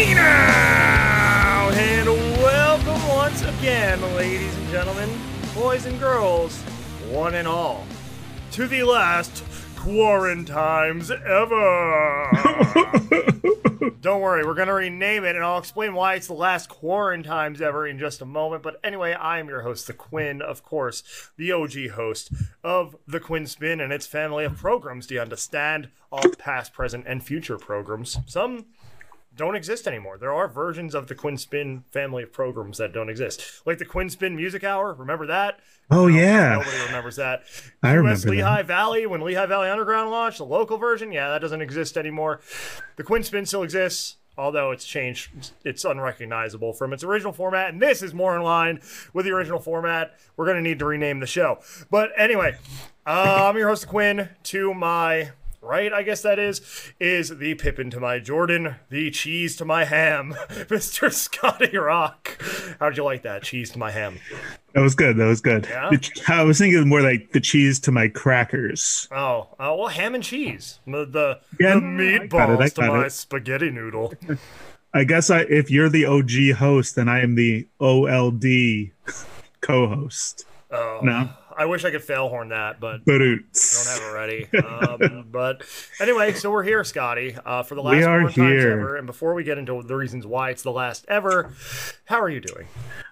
And welcome once again, ladies and gentlemen, boys and girls, one and all, to the last Quarantimes ever! Don't worry, we're gonna rename it, and I'll explain why it's the last Quarantimes ever in just a moment. But anyway, I am your host, the Quinn, of course, the OG host of the Quinn Spinn and its family of programs. Do you understand? All past, present, and future programs. Some don't exist anymore. There are versions of the Quinn Spinn family of programs that don't exist, like the Quinn Spinn Music Hour. Remember that? Oh yeah, nobody remembers that. I US remember Lehigh that. Valley when Lehigh Valley Underground launched, the local version, yeah, that doesn't exist anymore. The Quinn Spinn still exists, although it's changed. It's unrecognizable from its original format, and this is more in line with the original format. We're gonna need to rename the show, but anyway, uh, I'm your host Quinn. To my right, I guess that is, is the Pippin to my Jordan, the cheese to my ham, Mr. Scotty Rock. How'd you like that? Cheese to my ham. that was good. That was good. Yeah? I was thinking more like the cheese to my crackers. Oh, uh, well, ham and cheese. The the, Yeah, the got it, meatballs to my it. spaghetti noodle. I guess I, if you're the OG host, then I am the OLD co-host. Oh, No, I wish I could fail horn that, but I don't have it ready. Um, but anyway, so we're here, Scotty, uh, for the last We are times here. ever. And before we get into the reasons why it's the last ever, how are you doing?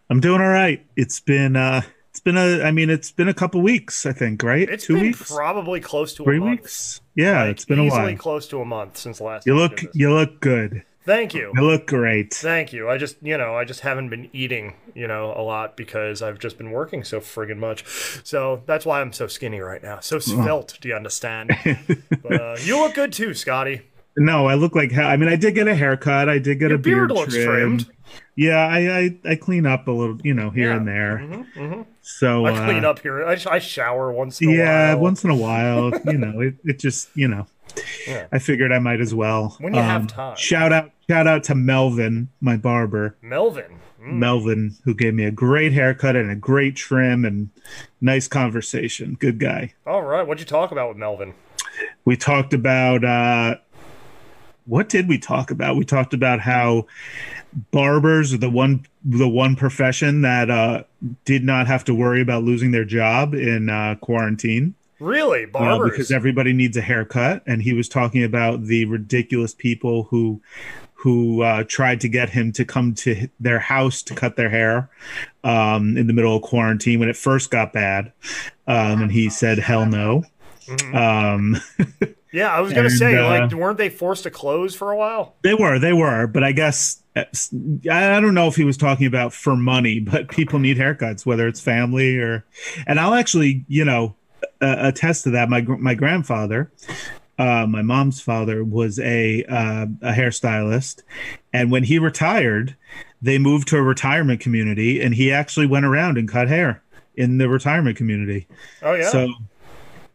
I'm doing all right. It's been uh, it's been a. I mean, it's been a couple weeks. I think right. It's Two been weeks, probably close to three a month. weeks. Yeah, Like, it's been a while. close to a month since last. You look, you look good. Thank you. You look great. Thank you. I just, you know, I just haven't been eating, you know, a lot because I've just been working so friggin' much. So that's why I'm so skinny right now. So svelte, do you understand? but uh, you look good too, Scotty. No, I look like hell. I mean, I did get a haircut. I did get Your a beard, beard looks trim. trimmed. Yeah, I, I I clean up a little, you know, here Yeah. and there. mhm. So I clean uh, up here. I, sh- I shower once in a while. Yeah, while. once in a while, you know, it, it just, you know, Yeah. I figured I might as well. Um, When you have time. Shout out, shout out to Melvin, my barber, Melvin. Mm. Melvin, who gave me a great haircut and a great trim and nice conversation. Good guy. All right. What'd you talk about with Melvin? We talked about uh, what did we talk about? We talked about how barbers are the one the one profession that uh, did not have to worry about losing their job in uh, quarantine. Really? uh, because everybody needs a haircut, and he was talking about the ridiculous people who who uh, tried to get him to come to their house to cut their hair um, in the middle of quarantine when it first got bad, um, and he said, "Hell no." Mhm. Um, yeah, I was going to and, say, uh, like, weren't they forced to close for a while? they were, they were, but I guess. uh, I don't know if he was talking about for money, but people need haircuts, whether it's family or, and I'll actually, you know, uh, attest to that. My my grandfather, uh, my mom's father, was a uh, a hairstylist, and when he retired, they moved to a retirement community, and he actually went around and cut hair in the retirement community. Oh, yeah. So,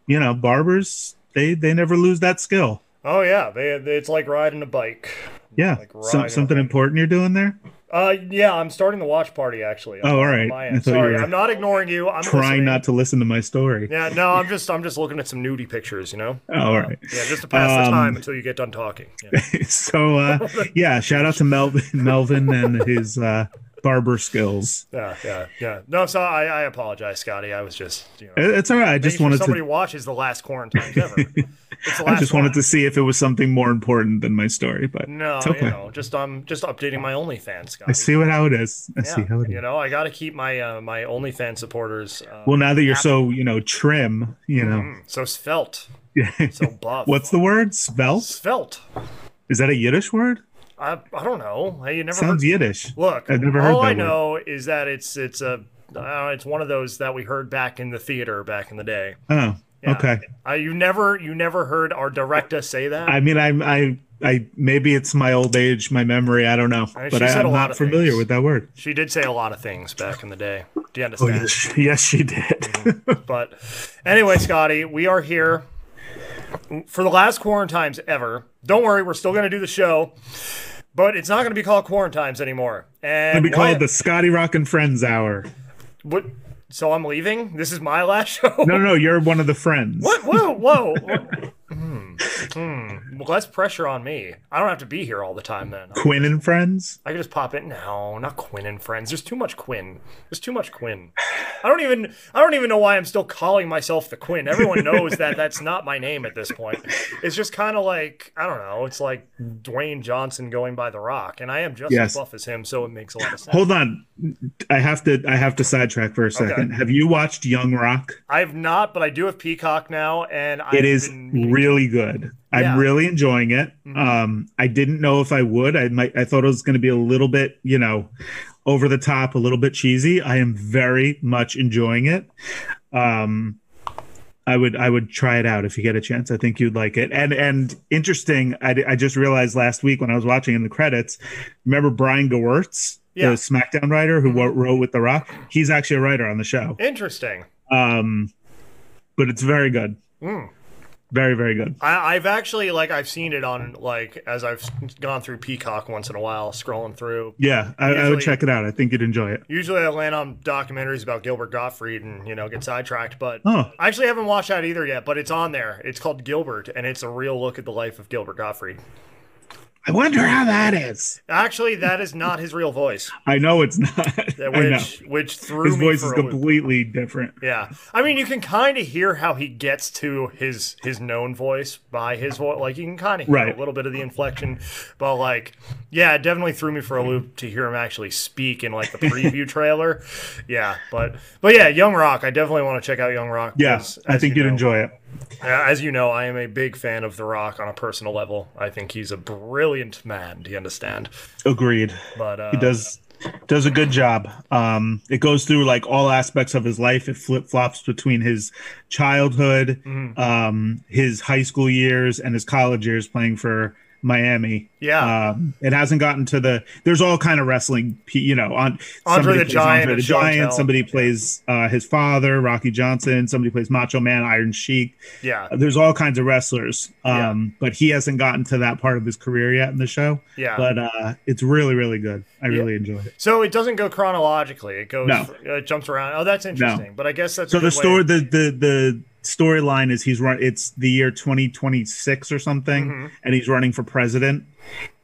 you know, barbers they they never lose that skill. oh, yeah. They, they, it's like riding a bike. Yeah, Like so, something important you're doing there. Uh, yeah, I'm starting the watch party actually. Oh, all right. I end. thought you Sorry, I'm not ignoring you. I'm Trying listening. not to listen to my story. Yeah, no, I'm just I'm just looking at some nudie pictures, you know. Oh, all right. Yeah, just to pass the Um, time until you get done talking. Yeah. so uh yeah shout out to melvin melvin and his uh barber skills yeah, yeah, yeah. No, so I, I apologize, Scotty. I was just you know. It's all right i just making sure wanted somebody to watches the last quarantine ever. I just wanted to see if it was something more important than my story but No, it's okay you know, just I'm just updating my OnlyFans, Scotty. i see what how it is i Yeah, see how it is you know, I got to keep my uh, my OnlyFans supporters. Uh, well now that you're so you know trim you know mm, so svelte, so buff. what's the word svelte svelte? is that a yiddish word I, I don't know. Hey, you never sounds heard yiddish Look, I've never heard all I word. know is that it's it's a uh, it's one of those that we heard back in the theater back in the day. oh Yeah. okay Uh, you never you never heard our director say that. i mean i'm i I maybe it's my old age, my memory. I don't know, I mean, but I, said a I'm lot not familiar things. with that word. she did say a lot of things back in the day. Do you Oh understand? yes, she- yes, she did. But anyway, Scotty, we are here for the last Quarantimes ever. Don't worry, we're still going to do the show, but it's not going to be called Quarantimes anymore. And It'll be called the Scotty Rock and Friends Hour. what? So I'm leaving. This is my last show. No, no, you're one of the friends. What? Whoa, whoa. Hmm. Well, less pressure on me. I don't have to be here all the time then. Quinn and Friends. I can just pop in. No, not Quinn and friends. There's too much Quinn. There's too much Quinn. I don't even. I don't even know why I'm still calling myself the Quinn. Everyone knows that that's not my name at this point. It's just kind of like I don't know. It's like Dwayne Johnson going by The Rock, and I am just Yes. as buff as him, so it makes a lot of sense. Hold on, I have to. I have to sidetrack for a second. Have you watched Young Rock? I've not, but I do have Peacock now, and I've It is been really good. I'm Yeah. really enjoying it. Mhm. Um, I didn't know if I would. I might. I thought it was going to be a little bit, you know, over the top, a little bit cheesy. I am very much enjoying it. Um, I would. I would try it out if you get a chance. I think you'd like it. And and interesting. I, I just realized last week when I was watching in the credits. Remember Brian Gewirtz, Yeah. the SmackDown writer who Mhm. wrote with The Rock. He's actually a writer on the show. interesting. Um, but it's very good. Mm. Very very good. I, I've actually like I've seen it on like as I've gone through Peacock once in a while, scrolling through. Yeah, I, I would check it out. I think you'd enjoy it. Usually I land on documentaries about Gilbert Gottfried and you know get sidetracked, but Oh, I actually haven't watched that either yet. But it's on there. It's called Gilbert, and it's a real look at the life of Gilbert Gottfried. I wonder how that is. Actually, that is not his real voice, I know it's not. that- I know. which which threw His voice is completely different. Yeah, I mean, you can kind of hear how he gets to his his known voice by his voice. Like you can kind of hear Right. a little bit of the inflection, but like, yeah, it definitely threw me for a loop to hear him actually speak in like the preview trailer. Yeah, but but yeah, Young Rock. I definitely want to check out Young Rock. Yeah, I think you you'd know- enjoy it. Uh, As you know, I am a big fan of The Rock on a personal level. I think he's a brilliant man. Do you understand? Agreed. But uh, He does does a good job. Um, it goes through like all aspects of his life. It flip flops between his childhood, mhm. um, his high school years, and his college years playing for Miami. Yeah, Um, it hasn't gotten to the. There's all kind of wrestling, you know. On Andre the Giant Andre the Giant. Somebody plays uh, his father, Rocky Johnson. Somebody plays Macho Man, Iron Sheik. yeah, There's all kinds of wrestlers, Yeah. um, but he hasn't gotten to that part of his career yet in the show. yeah. But uh, it's really, really good. I Yeah. really enjoy it. So it doesn't go chronologically. It goes, No. uh, it jumps around. Oh, that's interesting. But I guess that's So the story, the the the storyline is he's run. It's the year 2026 or something, Mhm. and he's running for president,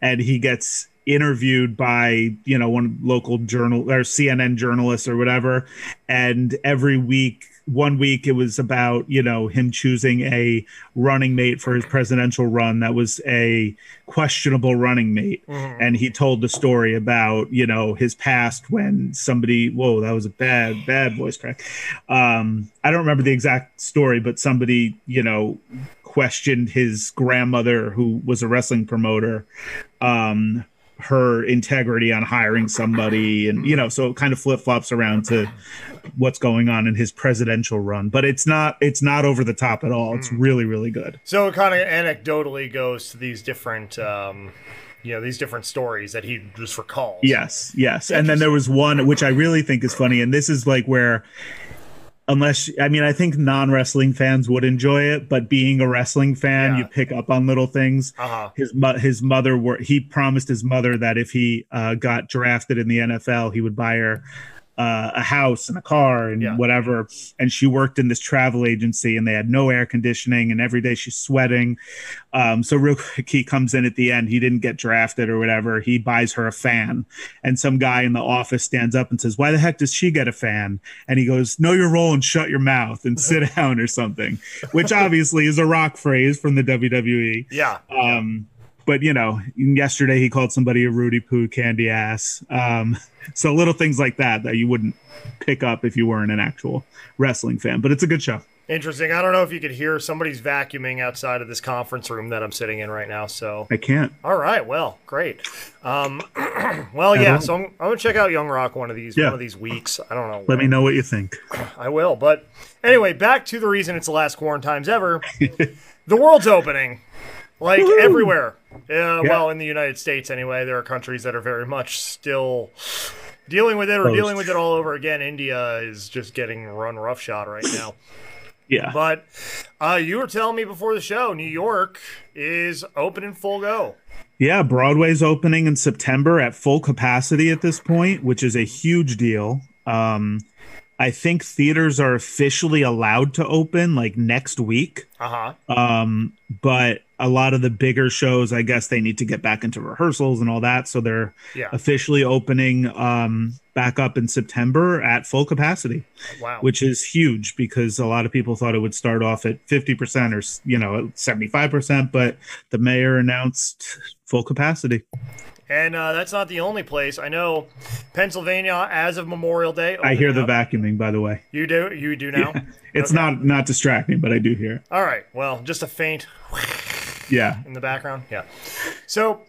and he gets interviewed by you know one local journal or CNN journalist or whatever, and every week. One week it was about you know him choosing a running mate for his presidential run that was a questionable running mate, Mhm. and he told the story about you know his past when somebody whoa that was a bad bad voice crack. Um i don't remember the exact story but somebody you know questioned his grandmother who was a wrestling promoter. Um her integrity on hiring somebody and you know so it kind of flip-flops around to what's going on in his presidential run but it's not it's not over the top at all it's really really good So it kind of anecdotally goes to these different, um, you know, these different stories that he just recalls. Yes, yes. And then there was one which I really think is funny, and this is like where, unless I mean, I think non-wrestling fans would enjoy it, but being a wrestling fan, Yeah. you pick up on little things. Uh huh. His mo- his mother were he promised his mother that if he uh, got drafted in the NFL, he would buy her. Uh, a house and a car and Yeah. whatever. And she worked in this travel agency and they had no air conditioning and every day she's sweating. Um, so real quick, he comes in at the end. He didn't get drafted or whatever. He buys her a fan, and some guy in the office stands up and says, "Why the heck does she get a fan?" And he goes, "Know your role and shut your mouth and sit down or something," which obviously is a rock phrase from the WWE. Yeah. Um, but you know, yesterday he called somebody a roody-poo candy ass. Um, so little things like that that you wouldn't pick up if you weren't an actual wrestling fan. But it's a good show. Interesting. I don't know if you could hear somebody's vacuuming outside of this conference room that I'm sitting in right now. So, I can't. all right. Well, great. Um, well, yeah. So I'm, I'm gonna check out Young Rock one of these Yeah. one of these weeks. I don't know. Let me know what you think. I will. But anyway, back to the reason it's the last Quarantimes ever. the world's opening, like Woohoo! everywhere. yeah. Well, in the United States, anyway, there are countries that are very much still dealing with it or dealing with it all over again. India is just getting run roughshod right now. Yeah. But uh, you were telling me before the show, New York is open in full go. Yeah, Broadway's opening in September at full capacity at this point, which is a huge deal. Um, I think theaters are officially allowed to open like next week. Uh huh. Um, but a lot of the bigger shows, I guess they need to get back into rehearsals and all that. So they're Yeah. officially opening um, back up in September at full capacity, Wow. which is huge because a lot of people thought it would start off at 50% or, you know, 75%, but the mayor announced full capacity. and uh, that's not the only place. I know Pennsylvania, as of Memorial Day. I hear the up. vacuuming, by the way. You do. You do now. It's Okay. not not distracting, but I do hear. All right. Well, just a faint Yeah. in the background. Yeah. So,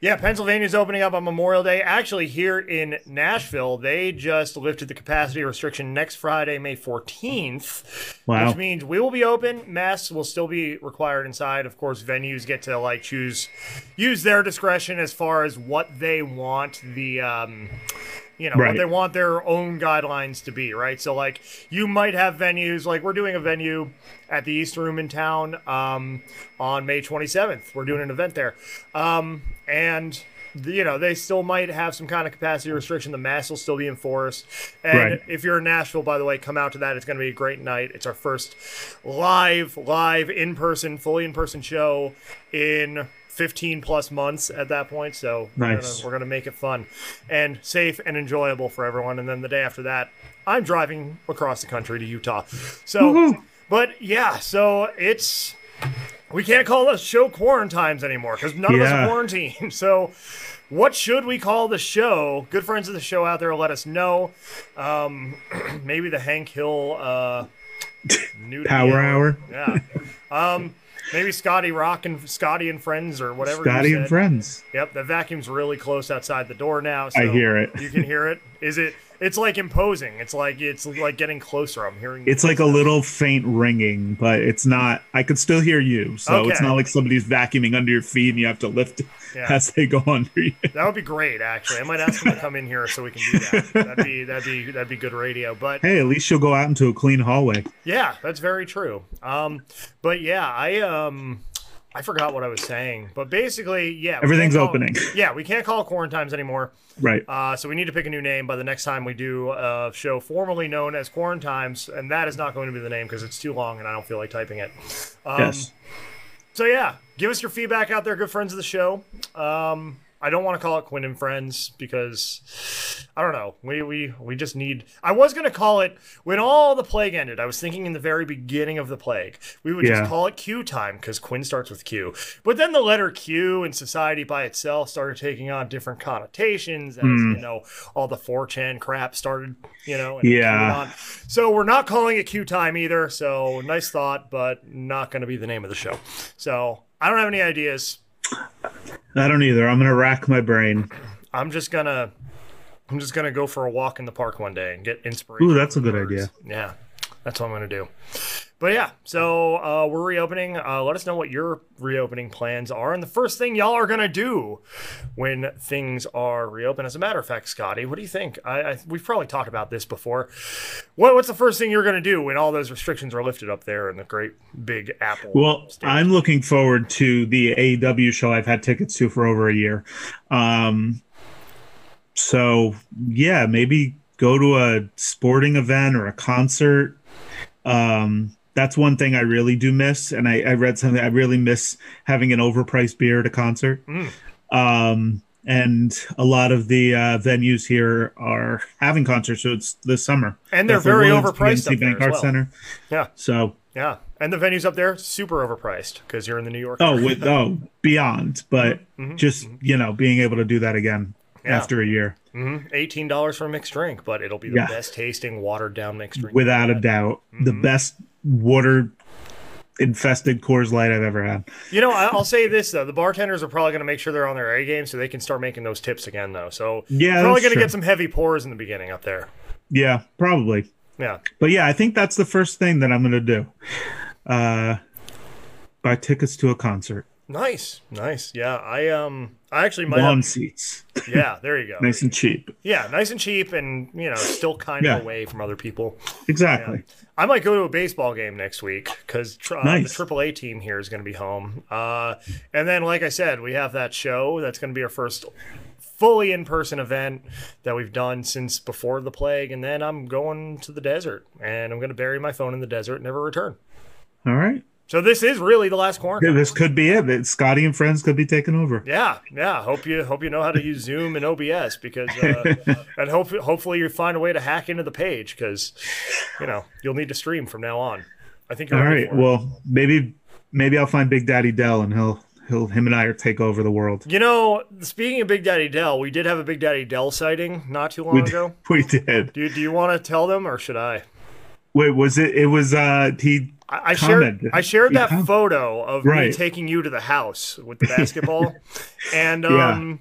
yeah, Pennsylvania's opening up on Memorial Day. Actually, here in Nashville, they just lifted the capacity restriction next Friday, May 14th. Wow. Which means we will be open. Masks will still be required inside. Of course, venues get to like choose, use their discretion as far as what they want the, um, you know, what they want their own guidelines to be, right? So, like, you might have venues, like, we're doing a venue at the East Room in town um, on May 27th. We're doing an event there. Um, and, you know, they still might have some kind of capacity restriction. The mask will still be enforced. And Right. if you're in Nashville, by the way, come out to that. It's going to be a great night. It's our first live, live, in person, fully in person show in 15 plus months at that point. So we're gonna- Nice. we're going to make it fun and safe and enjoyable for everyone. And then the day after that, I'm driving across the country to Utah. So, Woohoo. but yeah, so it's. We can't call the show Quarantimes anymore because none of us are quarantined. So, what should we call the show? Good friends of the show out there will let us know. Um, maybe the Hank Hill uh, Power hour. Yeah. Um, maybe Scotty Rock and Scotty and friends or whatever. Scotty and friends. Yep, the vacuum's really close outside the door now. So I hear it. You can hear it. Is it? It's like imposing. It's like it's like getting closer. I'm hearing. It's like a little faint ringing, but it's not. I could still hear you, so it's not like somebody's vacuuming under your feet and you have to lift it Yeah. as they go under you. That would be great. Actually, I might ask them to come in here so we can do that. That'd be that'd be that'd be good radio. But Hey, at least you'll go out into a clean hallway. yeah, that's very true. Um, but yeah, I um. I forgot what I was saying, but basically, yeah, Everything's call- opening. Yeah, we can't call it Quarantimes anymore. Right. Uh, so we need to pick a new name by the next time we do a show formerly known as Quarantimes, and that is not going to be the name because it's too long and I don't feel like typing it. Um, yes. So yeah, give us your feedback out there, good friends of the show. Um, I don't want to call it Quinn and Friends because I don't know. We we we just need. I was gonna call it when all the plague ended. I was thinking in the very beginning of the plague, we would Yeah. just call it Q time because Quinn starts with Q. But then the letter Q and society by itself started taking on different connotations as Hmm. you know all the 4chan crap started. You know. And Yeah. So we're not calling it Q time either. So nice thought, but not going to be the name of the show. So I don't have any ideas. I don't either. I'm gonna rack my brain. I'm just gonna I'm just gonna go for a walk in the park one day and get inspiration. Ooh, that's a good idea. Yeah, that's what I'm gonna do. But yeah, so uh, we're reopening. Uh, let us know what your reopening plans are, and the first thing y'all are gonna do when things are reopened. As a matter of fact, Scotty, what do you think? I, I we've probably talked about this before. What, what's the first thing you're gonna do when all those restrictions are lifted up there in the great big Apple? Well, state? I'm looking forward to the AEW show I've had tickets to for over a year. Um, so yeah, maybe go to a sporting event or a concert. Um, that's one thing I really do miss, and I, I read something. I really miss having an overpriced beer at a concert. Mm. Um, and a lot of the uh, venues here are having concerts, so it's this summer. And they're very overpriced PNC up Bank Arts well. Center. Yeah. So Yeah, and the venues up there super overpriced because you're in the New York. Oh, with oh, beyond, but Mhm, just you know, being able to do that again Yeah. after a year, Mhm. eighteen dollars for a mixed drink, but it'll be the Yeah. best tasting watered down mixed drink. without a doubt, the Mhm. best water infested Coors Light I've ever had. You know, I- I'll say this though: the bartenders are probably going to make sure they're on their A game so they can start making those tips again, though. So Yeah, probably going to get some heavy pours in the beginning up there. Yeah, probably. Yeah, But yeah, I think that's the first thing that I'm gonna do. Uh, buy tickets to a concert, nice, nice. Yeah, I um, I actually might. lawn Have, seats, yeah, there you go. nice and cheap. Yeah, nice and cheap, and you know, still kind of Yeah. away from other people. Exactly. I might go to a baseball game next week because tr- uh, Nice. the AAA team here is going to be home. Uh, and then, like I said, we have that show that's going to be our first fully in person event that we've done since before the plague. And then I'm going to the desert and I'm going to bury my phone in the desert and never return. All right. So this is really the last Yeah, this could be it. That Scotty and friends could be taking over. Yeah, yeah. Hope you hope you know how to use Zoom and OBS because, uh, and hope hopefully you find a way to hack into the page because, you know, you'll need to stream from now on. I think you're All right. Well, maybe maybe I'll find Big Daddy Dell and he'll he'll him and I will take over the world. You know, speaking of Big Daddy Dell, we did have a Big Daddy Dell sighting not too long We, ago. we did. Do do you want to tell them or should I? Wait, was it? It was. uh He. I, I shared I shared that com- photo of me taking you to the house with the basketball, and Yeah. um,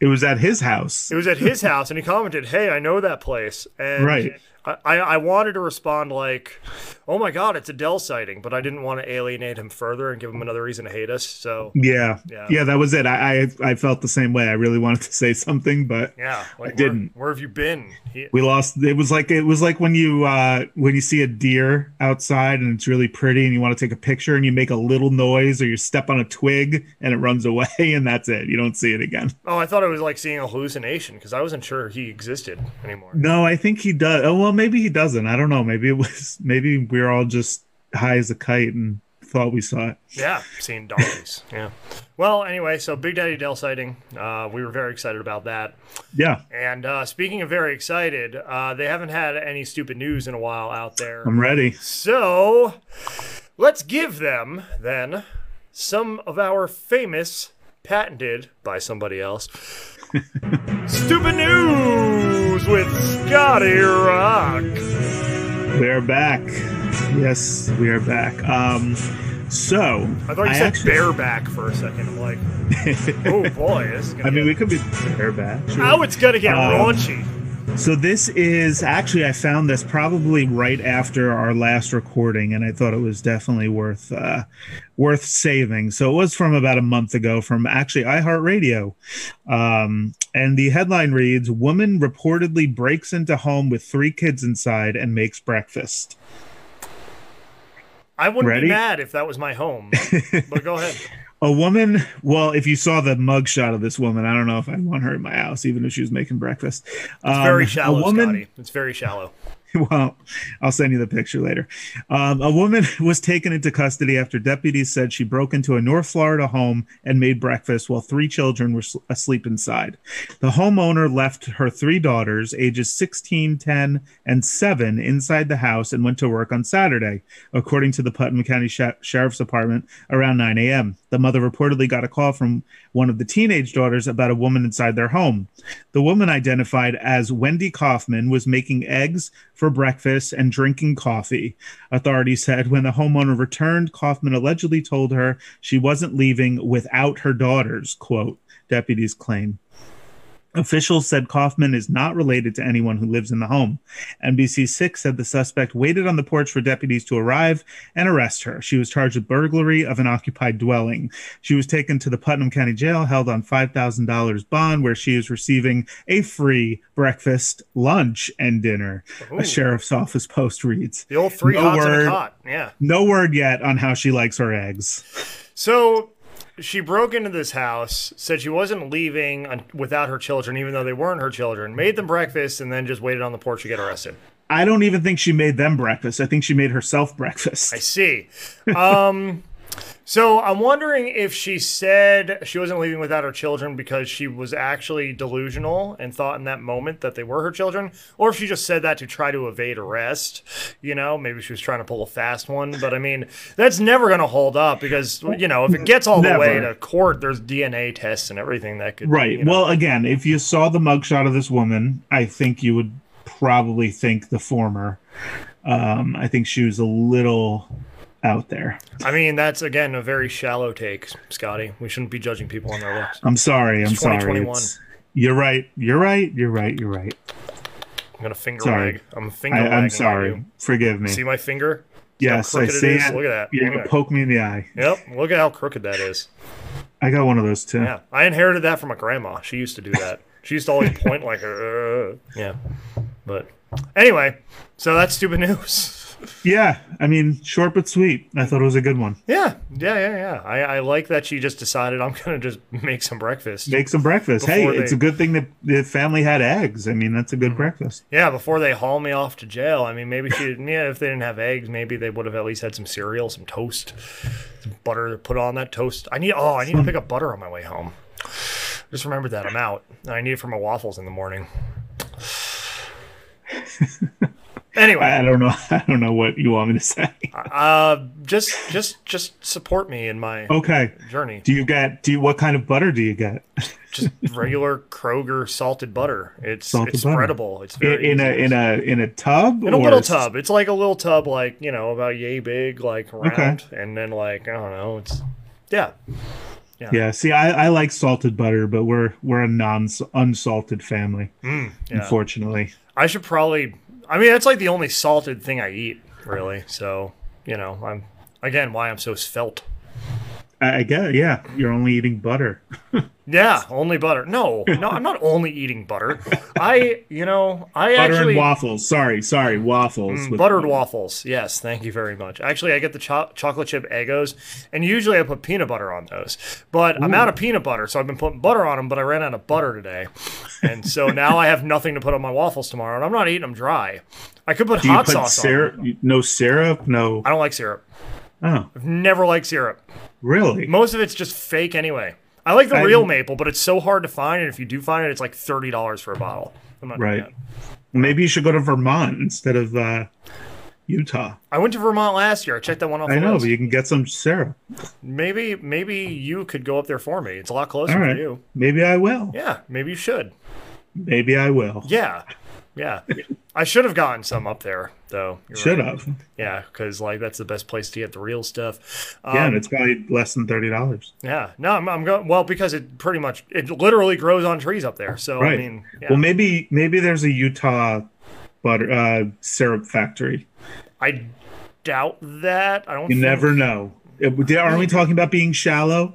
It was at his house. it was at his house, and he commented, "Hey, I know that place." And Right. I, I, I wanted to respond like, "Oh my God, it's a Dell sighting," but I didn't want to alienate him further and give him another reason to hate us. So Yeah. Yeah. yeah, That was it. I, I I felt the same way. I really wanted to say something, but yeah, like, where- didn't. Where, have you been? He, we lost. It was like it was like when you uh when you see a deer outside and it's really pretty and you want to take a picture and you make a little noise or you step on a twig and it runs away and that's it. You don't see it again. oh, I thought it was like seeing a hallucination because I wasn't sure he existed anymore. No, I think he does. Oh well, maybe he doesn't. I don't know. Maybe it was. Maybe we are all just high as a kite and thought we saw it. Yeah, seeing donkeys. yeah. Well, anyway, so Big Daddy Dell sighting. Uh, we were very excited about that. Yeah, And uh, speaking of very excited, uh, they haven't had any stupid news in a while out there. I'm ready. So let's give them then some of our famous, patented by somebody else, stupid news with Scotty Rock. We are back. Yes, we are back. Um, so I thought you I said actually- bareback for a second. I'm like, oh boy, this is gonna I mean, we could be bareback. sure. oh, it's gonna get Um, raunchy. So this is actually I found this probably right after our last recording, and I thought it was definitely worth uh, worth saving. So it was from about a month ago from actually iHeartRadio, um, and the headline reads: "Woman reportedly breaks into home with three kids inside and makes breakfast." I wouldn't ready? be mad if that was my home. but go ahead. A woman, well, if you saw the mugshot of this woman, I don't know if I'd want her in my house, even if she was making breakfast. It's Um, very a shallow, woman, Scotty. It's very shallow. well, I'll send you the picture later. Um, a woman was taken into custody after deputies said she broke into a North Florida home and made breakfast while three children were asleep inside. The homeowner left her three daughters, ages 16, 10, and 7, inside the house and went to work on Saturday, according to the Putnam County Sh- Sheriff's Department around 9 a.m. The mother reportedly got a call from one of the teenage daughters about a woman inside their home. The woman, identified as Wendy Kaufman, was making eggs for breakfast and drinking coffee. Authorities said when the homeowner returned, Kaufman allegedly told her she wasn't leaving without her daughters, quote, deputies claim. Officials said Kaufman is not related to anyone who lives in the home. NBC6 said the suspect waited on the porch for deputies to arrive and arrest her. She was charged with burglary of an occupied dwelling. She was taken to the Putnam County Jail, held on $5,000 bond, where she is receiving a free breakfast, lunch, and dinner. Ooh. A sheriff's office post reads. The old three No word. Yeah. No word yet on how she likes her eggs. So she broke into this house, said she wasn't leaving un- without her children, even though they weren't her children, made them breakfast, and then just waited on the porch to get arrested. I don't even think she made them breakfast. I think she made herself breakfast. I see. Um, so I'm wondering if she said she wasn't leaving without her children because she was actually delusional and thought in that moment that they were her children, or if she just said that to try to evade arrest. You know, maybe she was trying to pull a fast one. But I mean, that's never going to hold up because you know if it gets all the way to court, there's DNA tests and everything that could. Right. you know- Well, again, if you saw the mugshot of this woman, I think you would probably think the former. Um, I think she was a little out there. I mean, that's again a very shallow take, Scotty. We shouldn't be judging people on their looks. I'm sorry. I'm It's sorry. 2021. It's- You're right. You're right. You're right. You're right. I'm gonna finger Sorry. wag. I'm finger I. I'm sorry. you. Forgive me. See my finger? See yes, I crooked it see it. Look at that. You're Look gonna poke me in the eye. Yep. Look at how crooked that is. I got one of those too. Yeah. I inherited that from my grandma. She used to do that. She used to always point like, uh, yeah. But anyway, so that's stupid news. Yeah, I mean, short but sweet. I thought it was a good one. Yeah, yeah, yeah, yeah. I, I like that she just decided I'm gonna just make some breakfast. Make some breakfast. Hey, Before it's a good thing that the family had eggs. I mean, that's a good mm-hmm. breakfast. Yeah, before they haul me off to jail. I mean, maybe she. Yeah, if they didn't have eggs, maybe they would have at least had some cereal, some toast, some butter to put on that toast. I need. Oh, I need to pick up butter on my way home. Just remembered that I'm out. and I need it for my waffles in the morning. Anyway, I don't know. I don't know what you want me to say. uh, just just just support me in my Okay. journey. Do you get? Do you? What kind of butter do you get? Just regular Kroger salted butter. It's Salted it's butter. spreadable. It's In, very in a in a in a tub? in a little tub. It's like a little tub, like you know, about yay big, like round, and then like I don't know. It's yeah, Yeah. yeah. See, I, I like salted butter, but we're we're a non unsalted family, yeah. unfortunately. I should probably. I mean, that's like the only salted thing I eat, really. So you know, I'm again why I'm so svelte. I, I get. Yeah, you're only eating butter. Yeah, only butter. No, no, I'm not only eating butter. I, you know, I Butter actually and waffles. Sorry, sorry, mm, waffles. with- buttered waffles. Yes, thank you very much. Actually, I get the cho- chocolate chip Eggos, and usually I put peanut butter on those. But I'm out of peanut butter, so I've been putting butter on them. But I ran out of butter today, and so now I have nothing to put on my waffles tomorrow, and I'm not eating them dry. I could put Do you hot put sauce on. syrup? them. No syrup. No. I don't like syrup. Oh, I've never liked syrup. Really? Most of it's just fake anyway. I like the I- real maple, but it's so hard to find, and if you do find it, it's like thirty dollars for a bottle. Right. Maybe you should go to Vermont instead of uh, Utah. I went to Vermont last year. I checked that one off. I know, list. but you can get some syrup. Maybe maybe you could go up there for me. It's a lot closer All for you. Maybe I will. Yeah, maybe you should. Maybe I will. Yeah, yeah. I should have gotten some up there though. You're Should right. have. Yeah, because like that's the best place to get the real stuff. Um, Yeah, and it's probably less than thirty dollars. yeah. No, I'm, I'm going. Well, because it pretty much it literally grows on trees up there. So Right. I mean, yeah. Well, maybe maybe there's a Utah butter uh, syrup factory. I doubt that. I don't. You think- never know. Aren't we talking about being shallow?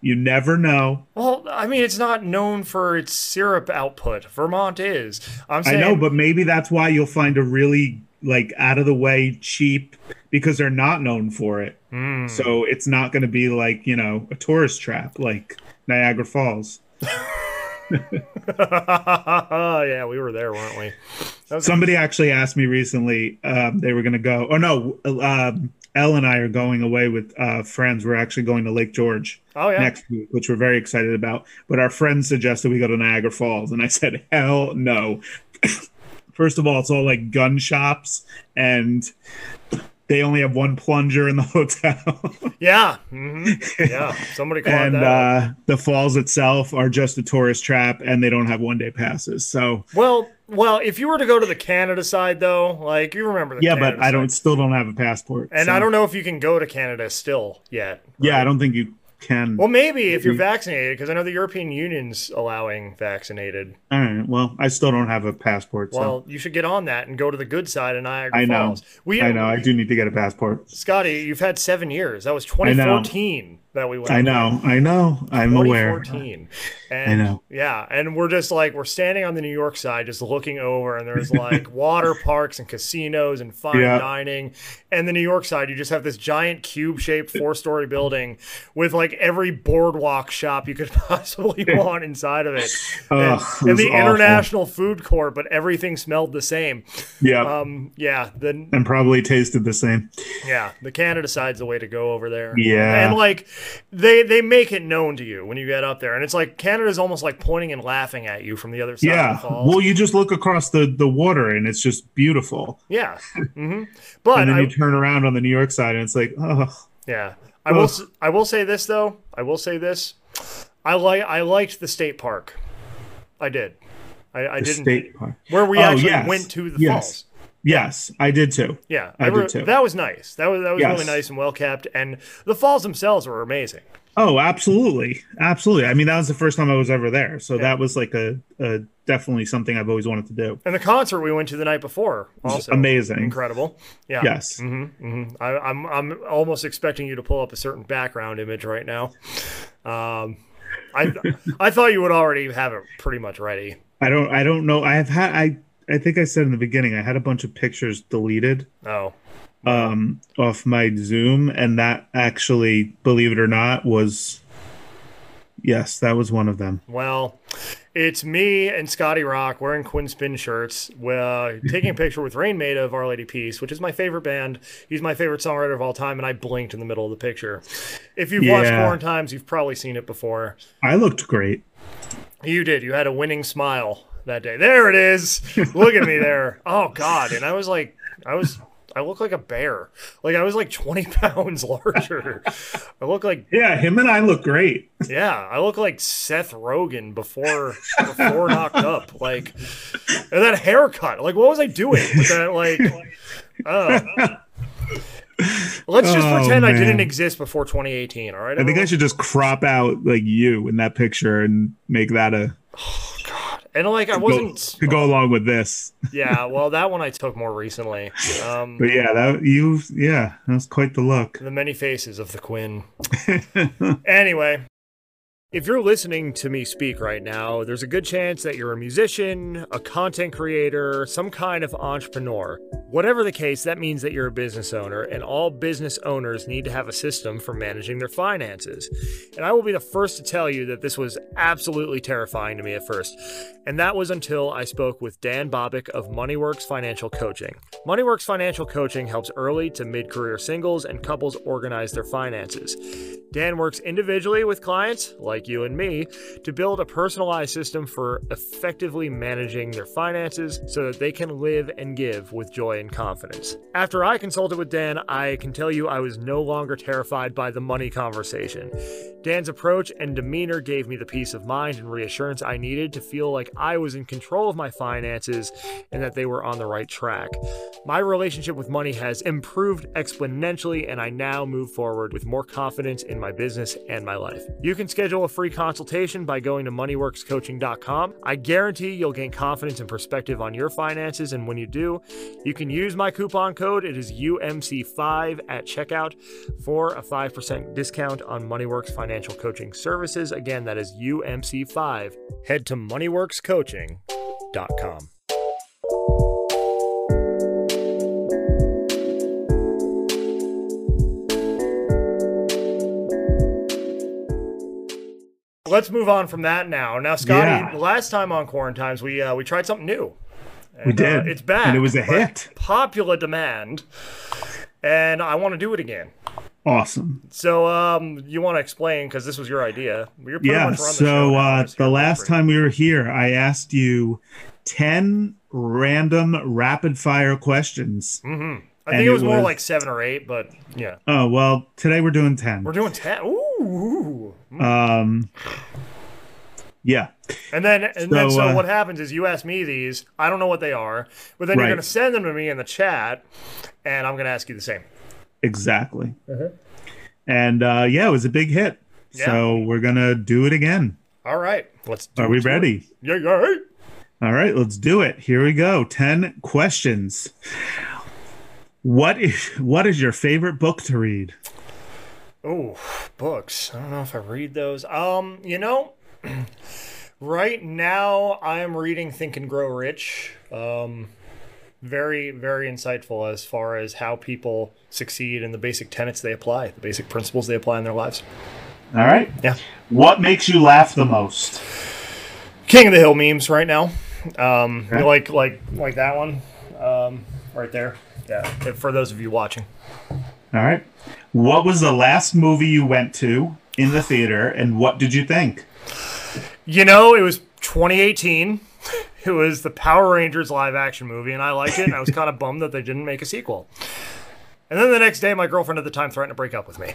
You never know. Well, I mean, it's not known for its syrup output. Vermont is. I'm I saying. know, but maybe that's why you'll find a really like out of the way cheap because they're not known for it. Hmm. So it's not going to be like you know a tourist trap like Niagara Falls. yeah, we were there, weren't we? Somebody actually asked me recently. Um, they were going to go. Oh no, um, Elle and I are going away with uh, friends. We're actually going to Lake George Oh yeah. next week, which we're very excited about. But our friends suggested we go to Niagara Falls, and I said, hell no. First of all, it's all like gun shops, and they only have one plunger in the hotel. Yeah. hmm Yeah. Somebody called and uh, the falls itself are just a tourist trap, and they don't have one day passes. So well, well, if you were to go to the Canada side, though, like you remember the yeah, Canada but I don't still don't have a passport. And so- I don't know if you can go to Canada still yet. Yeah, I don't think you can. Well, maybe if you're vaccinated, because I know the European Union's allowing vaccinated. All right. Well, I still don't have a passport. So Well, you should get on that and go to the good side of Niagara I know. Falls. We, I know I do need to get a passport. Scotty, you've had seven years. That was 2014 that we went. I know. I know. I'm aware. 2014. And, I know. Yeah, and we're just like we're standing on the New York side, just looking over, and there's like water parks and casinos and fine Yeah. dining. And the New York side, you just have this giant cube-shaped four-story building with like every boardwalk shop you could possibly want inside of it, and, Ugh, it and the awful. international food court, but everything smelled the same. Yeah. Um, yeah, the and probably tasted the same. yeah, the Canada side's the way to go over there. Yeah. and like they they make it known to you when you get up there, and it's like Canada's almost like pointing and laughing at you from the other side Yeah. of the falls. Well, you just look across the the water and it's just beautiful. yeah, hmm but And then I, you turn around on the New York side and it's like, oh, yeah, I will I will say this though. I will say this. I like I liked the state park. I did. I, I didn't state park. where we Oh, actually yes. went to the Yes. falls. Yes, I did too. Yeah, I re- did too. that was nice. That was that was Yes. really nice and well kept, and the falls themselves were amazing. Oh, absolutely, absolutely. I mean, that was the first time I was ever there, so that was like a, a definitely something I've always wanted to do. And the concert we went to the night before also amazing. incredible. Yeah. Yes. hmm hmm I, I'm I'm almost expecting you to pull up a certain background image right now. Um, I I thought you would already have it pretty much ready. I don't. I don't know. I have had. I. I think I said in the beginning. I had a bunch of pictures deleted. Oh, um, off my Zoom, and that actually, believe it or not, was yes, that was one of them. Well, it's me and Scotty Rock wearing Quinn Spinn shirts, uh, taking a picture with Raine Maida of Our Lady Peace, which is my favorite band. He's my favorite songwriter of all time, and I blinked in the middle of the picture. If you've watched Yeah. Quarantimes, you've probably seen it before. I looked great. You did. You had a winning smile that day. There it is. Look at me there. Oh God! And I was like, I was. I look like a bear. Like I was like 20 pounds larger. I look like Yeah, him and I look great. yeah, I look like Seth Rogen before before knocked up. Like and that haircut. Like what was I doing with that like uh, Let's just Oh, pretend I didn't exist before 2018, all right? I think I should just crop out like you in that picture and make that a and like I wasn't to go along with this. Yeah, well that one I took more recently. Um But yeah, that you yeah, that's quite the look. The many faces of the Quinn. anyway, if you're listening to me speak right now, there's a good chance that you're a musician, a content creator, some kind of entrepreneur. Whatever the case, that means that you're a business owner, and all business owners need to have a system for managing their finances. And I will be the first to tell you that this was absolutely terrifying to me at first. And that was until I spoke with Dan Bobick of MoneyWorks Financial Coaching. MoneyWorks Financial Coaching helps early to mid career singles and couples organize their finances. Dan works individually with clients, like you and me, to build a personalized system for effectively managing their finances so that they can live and give with joy and confidence. After I consulted with Dan, I can tell you I was no longer terrified by the money conversation. Dan's approach and demeanor gave me the peace of mind and reassurance I needed to feel like I was in control of my finances and that they were on the right track. My relationship with money has improved exponentially, and I now move forward with more confidence in my business and my life. You can schedule a free consultation by going to moneyworkscoaching.com. I guarantee you'll gain confidence and perspective on your finances, and when you do, you can use my coupon code. It is UMC5 at checkout for a 5% discount on MoneyWorks financial coaching services. Again, that is UMC5. Head to moneyworkscoaching.com. Let's move on from that now. Now, Scotty, Yeah. last time on Quarantimes, we uh, we tried something new. We And, uh, did. it's bad. And it was a hit. Popular demand, and I want to do it again. Awesome. So, um, you want to explain because this was your idea. You're Yeah. the So uh, the last time we were here, I asked you ten random rapid fire questions. Mhm. I think it it was, more like seven or eight, but yeah, Oh well, today we're doing ten. we're doing ten. Ooh. Um. Yeah. And then, and then, So, so uh, what happens is you ask me these. I don't know what they are, but then you're going to send them to me in the chat, and I'm going to ask you the same. Exactly. And uh, yeah, it was a big hit. So we're gonna do it again. All right, let's. Do Are we ready? Yeah, yeah. All right, let's do it. Here we go. 10 questions. What is what is your favorite book to read? Oh, books. I don't know if I read those. Um, you know, right now I am reading Think and Grow Rich. Um, very, very insightful as far as how people succeed and the basic tenets they apply, the basic principles they apply in their lives. All right. Yeah. What makes you laugh the most? King of the Hill memes right now. Um, Okay. like like like that one, um, right there. Yeah. For those of you watching. All right. What was the last movie you went to in the theater and what did you think? You know, it was 2018. It was the Power Rangers live action movie, and I liked it. And I was kind of bummed that they didn't make a sequel. And then the next day, my girlfriend at the time threatened to break up with me.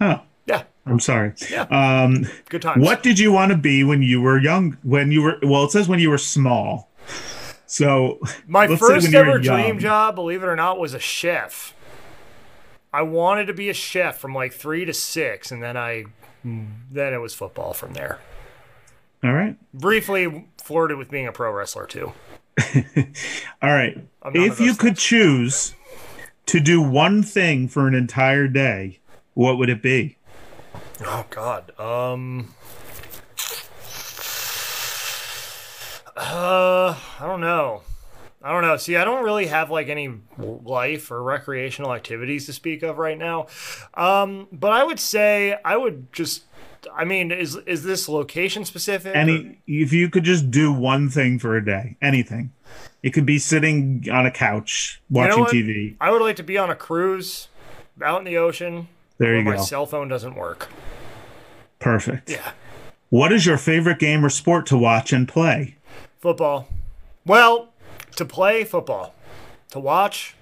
Oh, Yeah, I'm sorry. Yeah. Um good times. what did you want to be when you were young when you were well it says when you were small. So My first when you were ever dream job, believe it or not, was a chef. I wanted to be a chef from like three to six, and then I, then it was football from there. All right. Briefly flirted with being a pro wrestler too. All right. If you those could choose to do one thing for an entire day, what would it be? Oh God. Um. Uh, I don't know. I don't know. See, I don't really have like any life or recreational activities to speak of right now. Um, but I would say I would just. I mean, is is this location specific? Any, if you could just do one thing for a day, anything, it could be sitting on a couch watching what? TV. I would like to be on a cruise out in the ocean There you my go. cell phone doesn't work. Perfect. Yeah. What is your favorite game or sport to watch and play? Football. Well, to play football, to watch,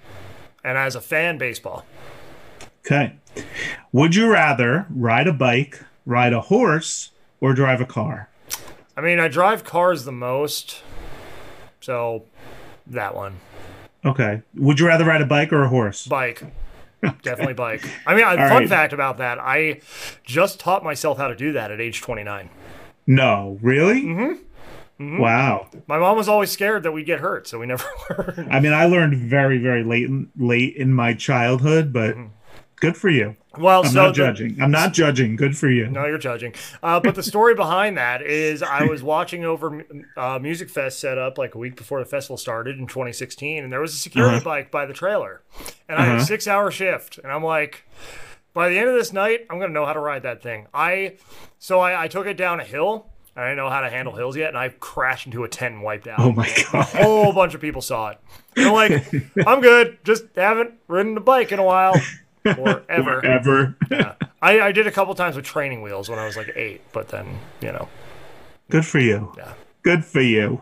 and as a fan, baseball. Okay. Would you rather ride a bike, ride a horse, or drive a car? I mean, I drive cars the most, so that one. Okay. Would you rather ride a bike or a horse? Bike. Definitely bike. I mean, a All fun right. fact about that, I just taught myself how to do that at age 29. No, really? Mm-hmm. Wow. My mom was always scared that we'd get hurt, so we never learned. I mean, I learned very, very late, in, late in my childhood, but good for you. Well, I'm so not the- judging. I'm not judging. Good for you. No, you're judging. Uh, but the story behind that is I was watching over uh, Music Fest set up like a week before the festival started in 2016, and there was a security Uh-huh. bike by the trailer. And I had a Uh-huh. six hour shift, and I'm like, by the end of this night, I'm going to know how to ride that thing. I So I, I took it down a hill. I didn't know how to handle hills yet, and I crashed into a tent and wiped out. Oh my god! A whole bunch of people saw it. They're like, I'm good. Just haven't ridden a bike in a while. Or ever. Ever. Yeah. I, I did a couple times with training wheels when I was like eight, but then you know, Good for you. yeah. Good for you.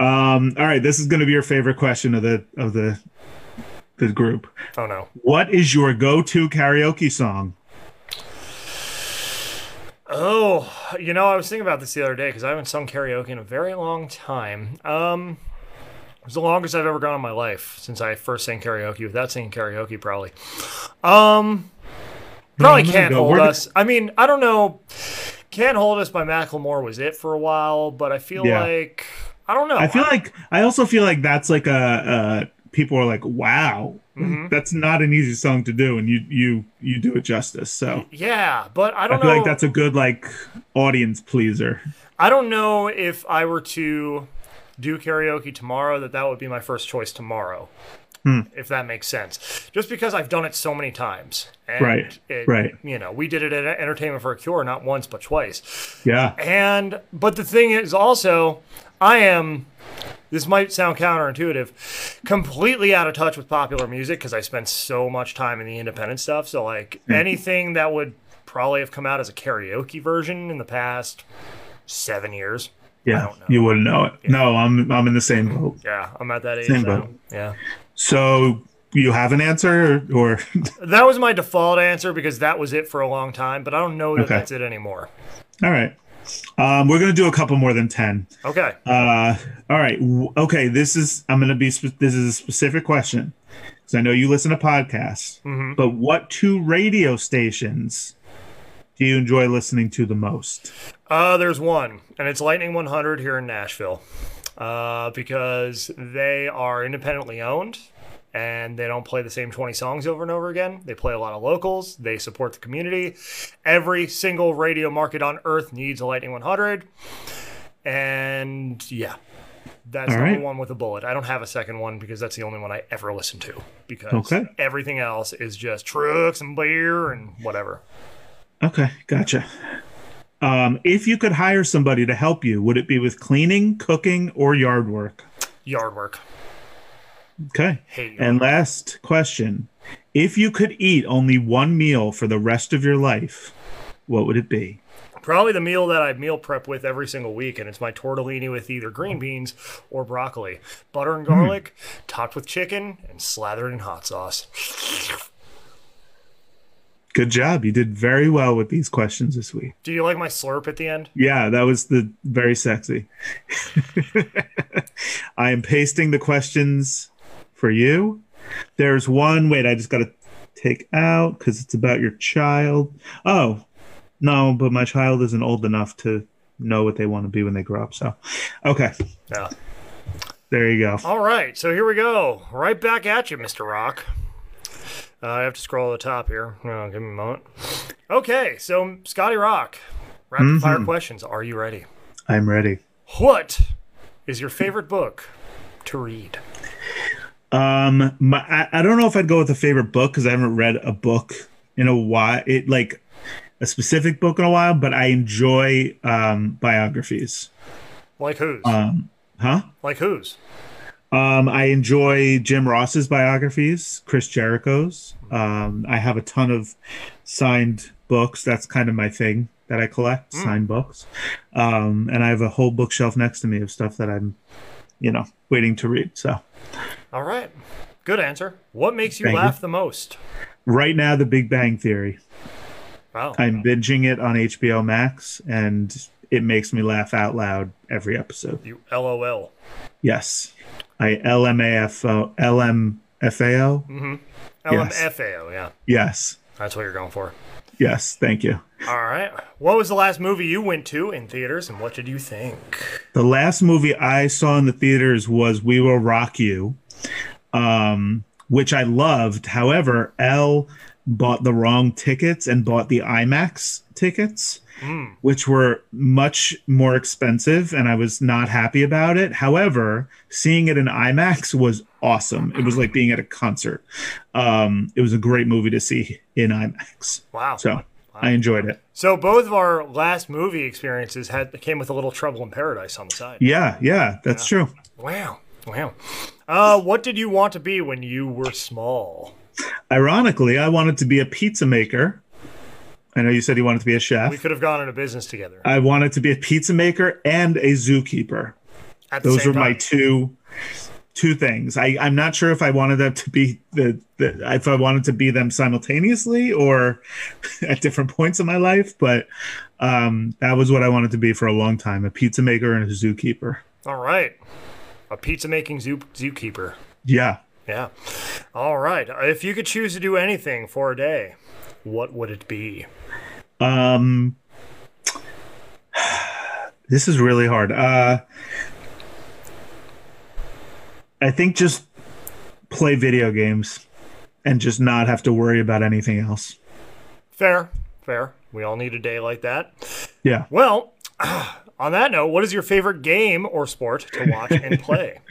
Um, all right, this is going to be your favorite question of the of the the group. Oh no. What is your go-to karaoke song? Oh, you know, I was thinking about this the other day because I haven't sung karaoke in a very long time. Um, it was the longest I've ever gone in my life since I first sang karaoke without singing karaoke, probably. Um, probably I'm can't hold us. I mean, I don't know. Can't hold us by Macklemore was it for a while, but I feel Yeah. like I don't know. I feel like I also feel like that's like a, uh people are like, wow, Mm-hmm. that's not an easy song to do, and you you you do it justice. So yeah, but I don't I feel know. like that's a good like audience pleaser. I don't know if I were to do karaoke tomorrow that that would be my first choice tomorrow. Hmm. If that makes sense. Just because I've done it so many times. And Right, It, right. You know, we did it at Entertainment for a Cure not once but twice. Yeah. And but the thing is also I am this might sound counterintuitive, completely out of touch with popular music because I spent so much time in the independent stuff. So like Hmm. anything that would probably have come out as a karaoke version in the past seven years. Yeah. don't know. You wouldn't know it. No, I'm I'm in the same boat. Yeah, I'm at that age Same now. boat. Yeah. So you have an answer or, or That was my default answer because that was it for a long time, but I don't know that Okay. that's it anymore. all right. Um, we're gonna do a couple more than ten. Okay. Uh, all right. Okay. This is I'm gonna be. Spe- this is a specific question because I know you listen to podcasts. Mm-hmm. But what two radio stations do you enjoy listening to the most? Uh, there's one, and it's Lightning 100 here in Nashville, uh, because they are independently owned and they don't play the same 20 songs over and over again. They play a lot of locals. They support the community. Every single radio market on earth needs a Lightning 100, and yeah. That's All number right. one with a bullet. I don't have a second one because that's the only one I ever listen to. Because Okay. everything else is just trucks and beer and whatever. Okay, gotcha. Um, if you could hire somebody to help you, would it be with cleaning, cooking, or yard work? Yard work. Okay. And last question: If you could eat only one meal for the rest of your life, what would it be? Probably the meal that I meal prep with every single week, and it's my tortellini with either green beans or broccoli, butter and hmm. garlic, topped with chicken, and slathered in hot sauce. Good job. You did very well with these questions this week. Do you like my slurp at the end? Yeah, that was the very sexy. I am pasting the questions for you. There's one. Wait, I just got to take out because it's about your child. Oh, no, but my child isn't old enough to know what they want to be when they grow up. So, okay, Yeah. there you go. All right, so here we go. Right back at you, Mr. Rock. Uh, I have to scroll to the top here. Oh, give me a moment. Okay, so Scotty Rock, rapid fire questions. Are you ready? I'm ready. What is your favorite book to read? Um, my, I, I don't know if I'd go with a favorite book because I haven't read a book in a while. It like a specific book in a while, but I enjoy um, biographies. Like whose? Um, huh? like whose? Um, I enjoy Jim Ross's biographies, Chris Jericho's. Um, I have a ton of signed books. That's kind of my thing that I collect, signed books. Um, and I have a whole bookshelf next to me of stuff that I'm, you know, waiting to read. So All right. Good answer. What makes you laugh the most? right now, The Big Bang Theory. Wow. I'm binging it on HBO Max, and it makes me laugh out loud every episode. you LOL. Yes, I LMAFO LMFAO. Mm-hmm. Yes. LMFAO, yeah. Yes, That's what you're going for. yes. Thank you. All right. What was the last movie you went to in theaters and what did you think? The last movie I saw in the theaters was We Will Rock You, um, which I loved. However, L bought the wrong tickets and bought the IMAX tickets, which were much more expensive, and I was not happy about it. However, seeing it in IMAX was awesome. It was like being at a concert. Um, it was a great movie to see in IMAX. Wow. So I enjoyed it. So both of our last movie experiences had came with a little trouble in paradise on the side. Yeah, yeah, that's true. Wow. Wow. Uh, what did you want to be when you were small? Ironically, I wanted to be a pizza maker. I know you said you wanted to be a chef. We could have gone into business together I wanted to be a pizza maker and a zookeeper. Those were my two two things. I, I'm not sure if I wanted them to be the, the if I wanted to be them simultaneously or at different points in my life, but um, that was what I wanted to be for a long time: a pizza maker and a zookeeper. All right. A pizza making zoo zookeeper. Yeah. Yeah. All right. If you could choose to do anything for a day, what would it be? Um, this is really hard. Uh, I think just play video games and just not have to worry about anything else. Fair. Fair. We all need a day like that. Yeah. Well, on that note, what is your favorite game or sport to watch and play?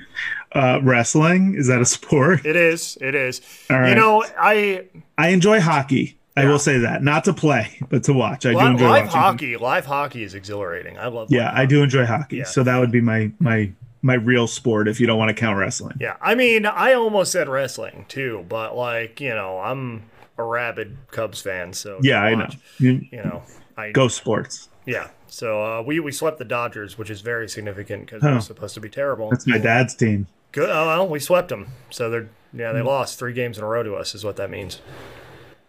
Uh, wrestling is that a sport? it is. It is. All You know, I I enjoy hockey. I will say that, not to play, but to watch. I do enjoy live watching. hockey. Live hockey is exhilarating. I love. Yeah, I do enjoy hockey. Yeah. So that would be my my my real sport if you don't want to count wrestling. Yeah, I mean, I almost said wrestling too, but like you know, I'm a rabid Cubs fan, so Yeah, I know. You- You know, I Go sports. yeah. So uh, we we swept the Dodgers, which is very significant because they're supposed to be terrible. That's my dad's team. Good. Oh well, we swept them, so they're yeah they lost three games in a row to us, is what that means.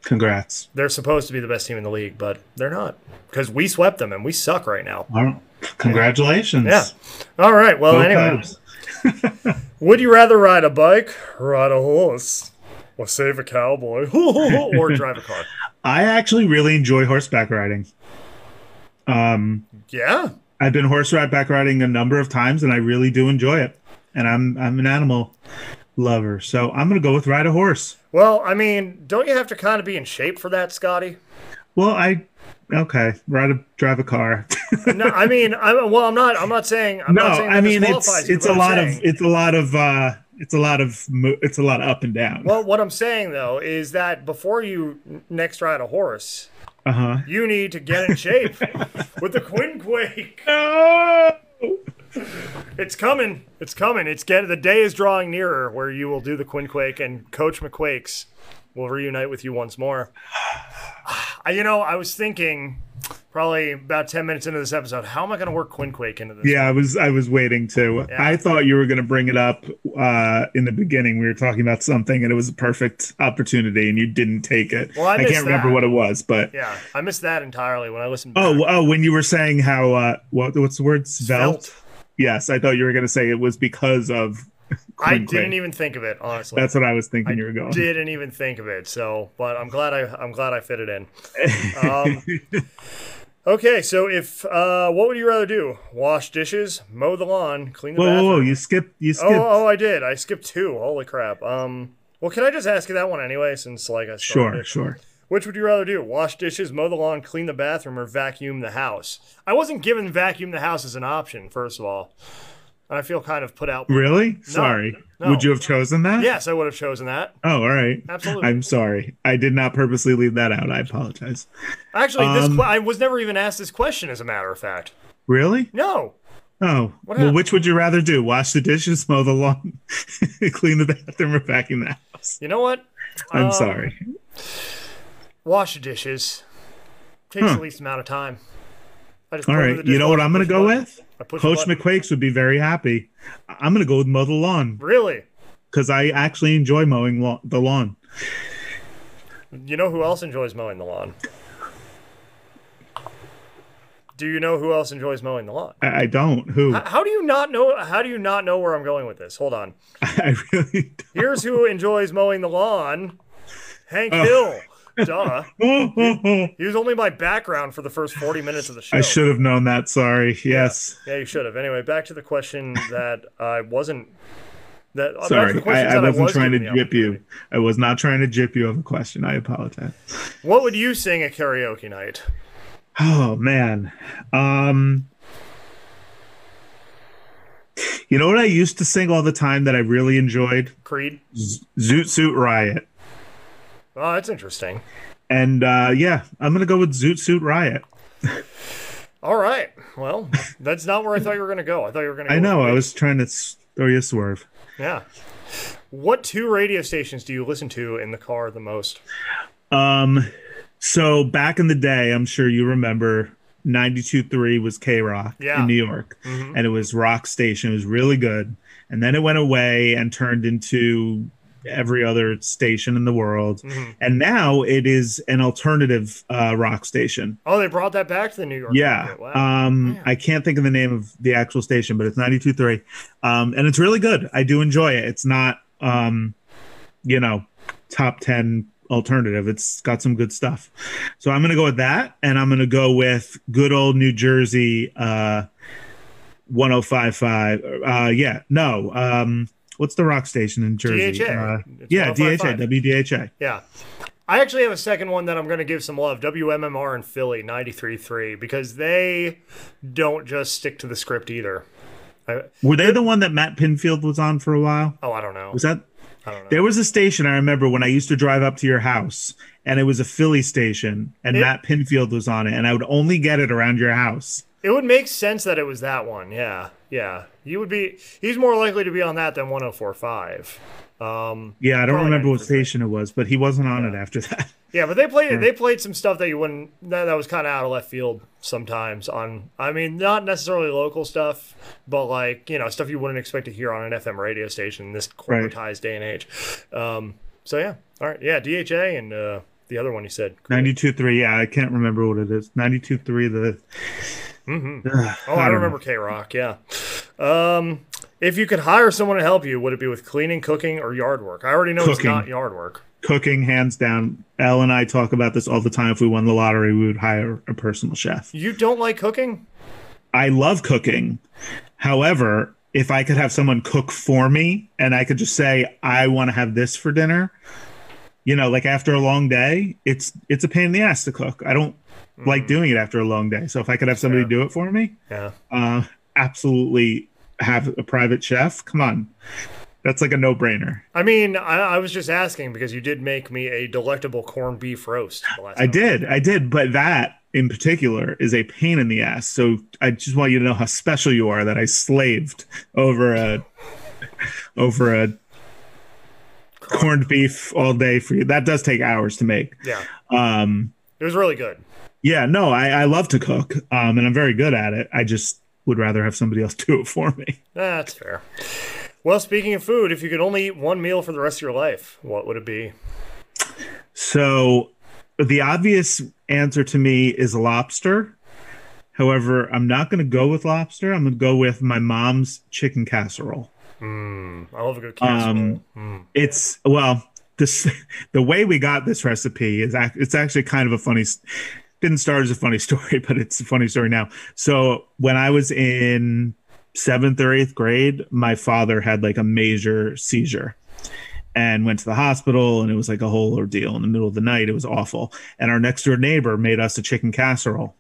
Congrats. They're supposed to be the best team in the league, but they're not because we swept them and we suck right now. Right. Congratulations. Yeah. All right. Well, Go anyway, would you rather ride a bike, ride a horse, or save a cowboy, or drive a car? I actually really enjoy horseback riding. Um, Yeah. I've been horseback riding a number of times, and I really do enjoy it. And I'm I'm an animal lover, so I'm gonna go with ride a horse. Well, I mean, don't you have to kind of be in shape for that, Scotty? Well, I okay, ride a drive a car. No, I mean, I'm well. I'm not. I'm not saying. I'm no, not saying I mean it's it's a I'm lot saying- of it's a lot of uh it's a lot of it's a lot of up and down. Well, what I'm saying though is that before you next ride a horse, Uh huh. you need to get in shape with the Quinquake. No! It's coming. It's coming. It's getting the day is drawing nearer where you will do the Quinquake and Coach McQuakes will reunite with you once more. I, you know, I was thinking probably about 10 minutes into this episode, how am I going to work Quinquake into this? Yeah, I was I was waiting to. I thought you were going to bring it up uh, in the beginning. We were talking about something, and it was a perfect opportunity, and you didn't take it. Well, I missed can't remember what it was, but Yeah, I missed that entirely when I listened back. oh oh, when you were saying how uh, what what's the word svelte? Svelte. Yes, I thought you were going to say it was because of. I didn't even think of it, honestly. That's what I was thinking you were going. didn't even think of it. So, but I'm glad I I'm glad I fit it in. Um, okay, so if uh, what would you rather do? Wash dishes, mow the lawn, clean the Whoa, bathroom? whoa, whoa! You skipped. You skipped. oh, oh, I did. I skipped two. Holy crap. Um, well, can I just ask you that one anyway? Since like I sure, it? sure. Which would you rather do? Wash dishes, mow the lawn, clean the bathroom, or vacuum the house? I wasn't given vacuum the house as an option. First of all, I feel kind of put out. Really? Sorry. no. Would you have chosen that? Yes, I would have chosen that. Oh, all right. Absolutely. I'm sorry. I did not purposely leave that out. I apologize. Actually, this Um, que- I was never even asked this question. As a matter of fact, Really? no. Oh, well, happened? which would you rather do? Wash the dishes, mow the lawn, clean the bathroom, or vacuum the house? You know what? I'm Um, sorry. Wash the dishes. Takes the least amount of time. All put them in right. You know what I'm going to go button. with? I push a Coach. McQuakes would be very happy. I'm going to go with mow the lawn Really? because I actually enjoy mowing the lawn. You know who else enjoys mowing the lawn? Do you know who else enjoys mowing the lawn? I, I don't. Who? H- How do you not know? How do you not know where I'm going with this? Hold on. I really Here's who enjoys mowing the lawn. Hank Oh. Hill. Duh. He was only my background for the first 40 minutes of the show. I should have known that. Sorry. Yes. Yeah, you should have. Anyway, back to the question that I wasn't. That uh, Sorry. I, I wasn't was trying to jip you. I was not trying to jip you of a question. I apologize. What would you sing at karaoke night? Oh man. Um You know what I used to sing all the time that I really enjoyed? Creed. Zoot Suit Riot. Oh, that's interesting. And uh yeah, I'm gonna go with Zoot Suit Riot. All right. Well, that's not where I thought you were going to go. I thought you were going to. I know, I was trying to throw you a swerve. Yeah. What two radio stations do you listen to in the car the most? Um so back in the day, I'm sure you remember 92.3 was K Rock Yeah. in New York. Mhm. And it was Rock Station. It was really good. And then it went away and turned into every other station in the world. Mhm. And now it is an alternative uh, rock station. Oh, they brought that back to the New York. Yeah. Wow. Um. I can't think of the name of the actual station, but it's 92.3. Um, and it's really good. I do enjoy it. It's not, um, you know, top 10 alternative. It's got some good stuff. So I'm going to go with that. And I'm going to go with good old New Jersey uh, 1055. Uh, yeah. No. Um, what's the rock station in Jersey? DHA. Uh, yeah, DHA, 1055. WDHA. Yeah. I actually have a second one that I'm going to give some love. WMMR in Philly, 93.3, because they don't just stick to the script either. I, Were they the one that Matt Pinfield was on for a while? oh, I don't know. Was that I don't know. There was a station I remember when I used to drive up to your house, and it was a Philly station, and It- Matt Pinfield was on it, and I would only get it around your house. It would make sense that it was that one. Yeah. Yeah. You would be, he's more likely to be on that than 104.5. Um, Yeah, I don't remember what station it was, but he wasn't on it after that. Yeah, but they played they played some stuff that you wouldn't that, that was kind of out of left field sometimes on I mean not necessarily local stuff, but like, you know, stuff you wouldn't expect to hear on an FM radio station in this Right. corporatized day and age. Um so yeah. All right. Yeah, DHA and uh the other one you said. 92.3, yeah, I can't remember what it is. 92.3, the. Mm-hmm. Oh, I, remember K Rock, yeah. Um if you could hire someone to help you, would it be with cleaning, cooking, or yard work? I already know it's not yard work. Cooking, hands down. Elle and I talk about this all the time. If we won the lottery, we would hire a personal chef. You don't like cooking? I love cooking. However, if I could have someone cook for me and I could just say, I want to have this for dinner, you know, like after a long day, it's it's a pain in the ass to cook. I don't like doing it after a long day. So if I could have somebody do it for me, Yeah. uh absolutely have a private chef. Come on. That's like a no-brainer. I mean, I, I was just asking because you did make me a delectable corned beef roast. the last I did. I did, but that in particular is a pain in the ass. So I just want you to know how special you are that I slaved over a over a corned beef all day for you. That does take hours to make. Yeah, Um it was really good. Yeah, no, I, I love to cook. Um and I'm very good at it. I just would rather have somebody else do it for me. That's fair. Well, speaking of food, if you could only eat one meal for the rest of your life, what would it be? So the obvious answer to me is lobster. However, I'm not going to go with lobster. I'm going to go with my mom's chicken casserole. Mm, I love a good casserole. Um, Mm. It's well, this the way we got this recipe is it's actually kind of a funny. s- Didn't start as a funny story, but it's a funny story now. So when I was in seventh or eighth grade, my father had like a major seizure and went to the hospital and it was like a whole ordeal in the middle of the night. It was awful. And our next door neighbor made us a chicken casserole.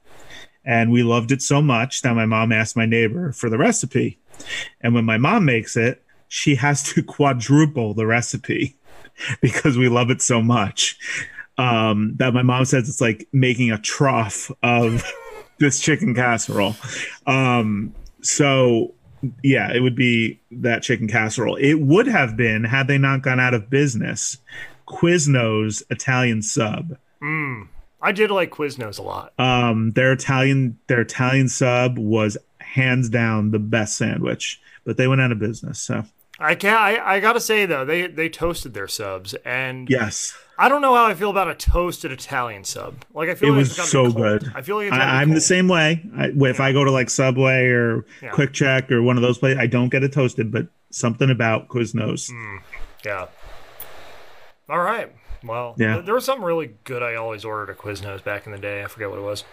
And we loved it so much that my mom asked my neighbor for the recipe. And when my mom makes it, she has to quadruple the recipe because we love it so much. Um, that my mom says it's like making a trough of this chicken casserole. Um, so yeah, it would be that chicken casserole. It would have been had they not gone out of business. Quiznos Italian sub. Mm. I did like Quiznos a lot. Um, their Italian their Italian sub was hands down the best sandwich, but they went out of business. So I can't. I, I gotta say though, they they toasted their subs, and yes, I don't know how I feel about a toasted Italian sub. Like I feel it like was it's gotta be so good. I feel like I, I'm the same way. I, if I go to like Subway or Yeah. QuickChek or one of those places, I don't get it toasted, but something about Quiznos. Mm. Yeah. All right. Well, Yeah. th- there was something really good I always ordered at Quiznos back in the day. I forget what it was.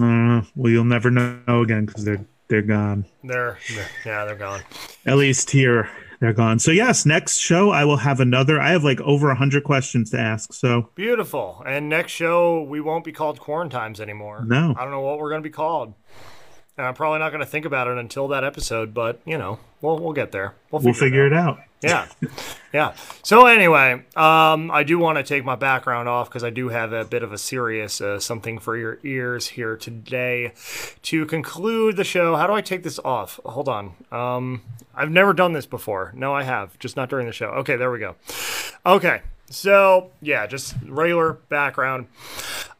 Uh, well, you'll never know again because they're they're gone. They're, they're yeah, they're gone. At least here they're gone. So yes, next show I will have another. I have like over a hundred questions to ask. So Beautiful. And next show we won't be called Quarantimes anymore. No. I don't know what we're going to be called. And I'm probably not going to think about it until that episode, but you know, we'll we'll get there. We'll we'll figure it out. Yeah. Yeah. So anyway um i do want to take my background off because i do have a bit of a serious uh, something for your ears here today. To conclude the show how do i take this off? Hold on. Um i've never done this before. No i have just not during the show. Okay there we go. Okay. So yeah just regular background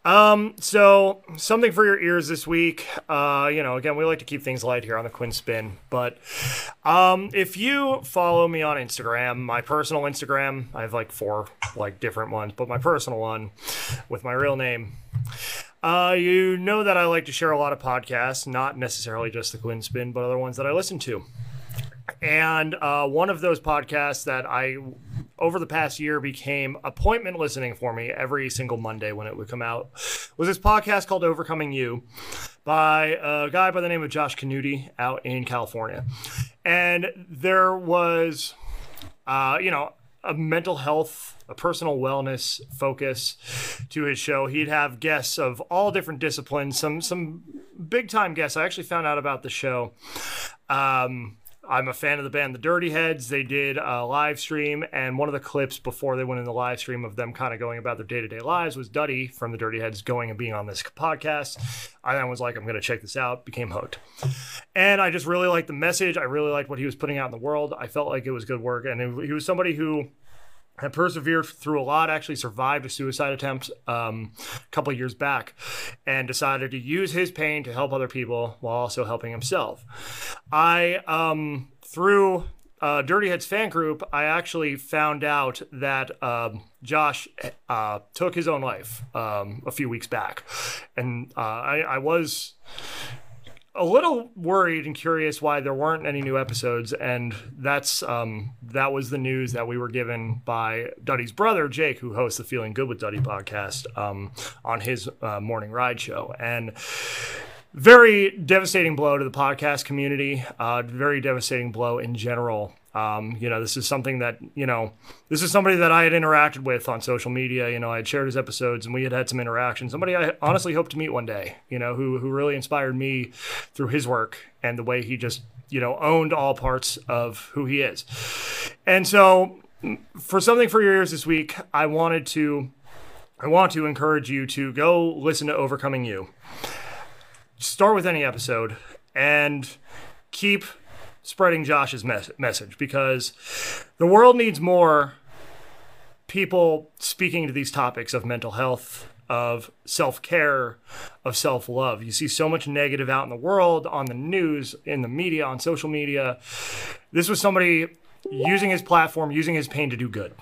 um, so something for your ears this week. Uh, you know, again, we like to keep things light here on the Quinn Spinn, but um, if you follow me on Instagram, my personal Instagram, I have like four like different ones, but my personal one with my real name. Uh, you know that I like to share a lot of podcasts, not necessarily just the Quinn Spinn, but other ones that I listen to. And uh, one of those podcasts that I, over the past year, became appointment listening for me every single Monday when it would come out was this podcast called Overcoming You by a guy by the name of Josh Knutti out in California. And there was, uh, you know, a mental health, a personal wellness focus to his show. He'd have guests of all different disciplines, some some big time guests. I actually found out about the show. Um, I'm a fan of the band The Dirty Heads. They did a live stream, and one of the clips before they went in the live stream of them kind of going about their day to day lives was Duddy from The Dirty Heads going and being on this podcast. I then was like, I'm going to check this out, became hooked. And I just really liked the message. I really liked what he was putting out in the world. I felt like it was good work. And he was somebody who had persevered through a lot, actually survived a suicide attempt um, a couple years back, and decided to use his pain to help other people while also helping himself. I, um, through uh, Dirty Heads fan group, I actually found out that um, Josh uh, took his own life um, a few weeks back. And uh, I, I was a little worried and curious why there weren't any new episodes, and that's um, that was the news that we were given by Duddy's brother Jake, who hosts the Feeling Good with Duddy podcast um, on his uh, morning ride show, and very devastating blow to the podcast community. Uh, very devastating blow in general. Um, you know, this is something that you know, this is somebody that I had interacted with on social media. You know, I had shared his episodes and we had had some interaction. Somebody I honestly hope to meet one day. You know, who who really inspired me through his work and the way he just you know owned all parts of who he is. And so, for something for your ears this week, I wanted to, I want to encourage you to go listen to Overcoming You start with any episode and keep spreading Josh's mes- message because the world needs more people speaking to these topics of mental health, of self care, of self love. You see so much negative out in the world, on the news, in the media, on social media. This was somebody using his platform, using his pain to do good.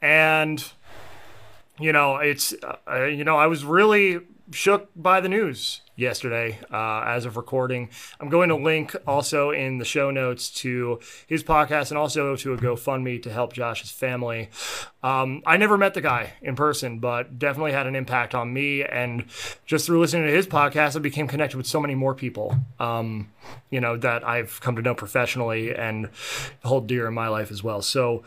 And you know, it's uh, you know, I was really shook by the news yesterday uh, as of recording. I'm going to link also in the show notes to his podcast and also to a GoFundMe to help Josh's family. Um, I never met the guy in person, but definitely had an impact on me. And just through listening to his podcast, I became connected with so many more people, um, you know, that I've come to know professionally and hold dear in my life as well. So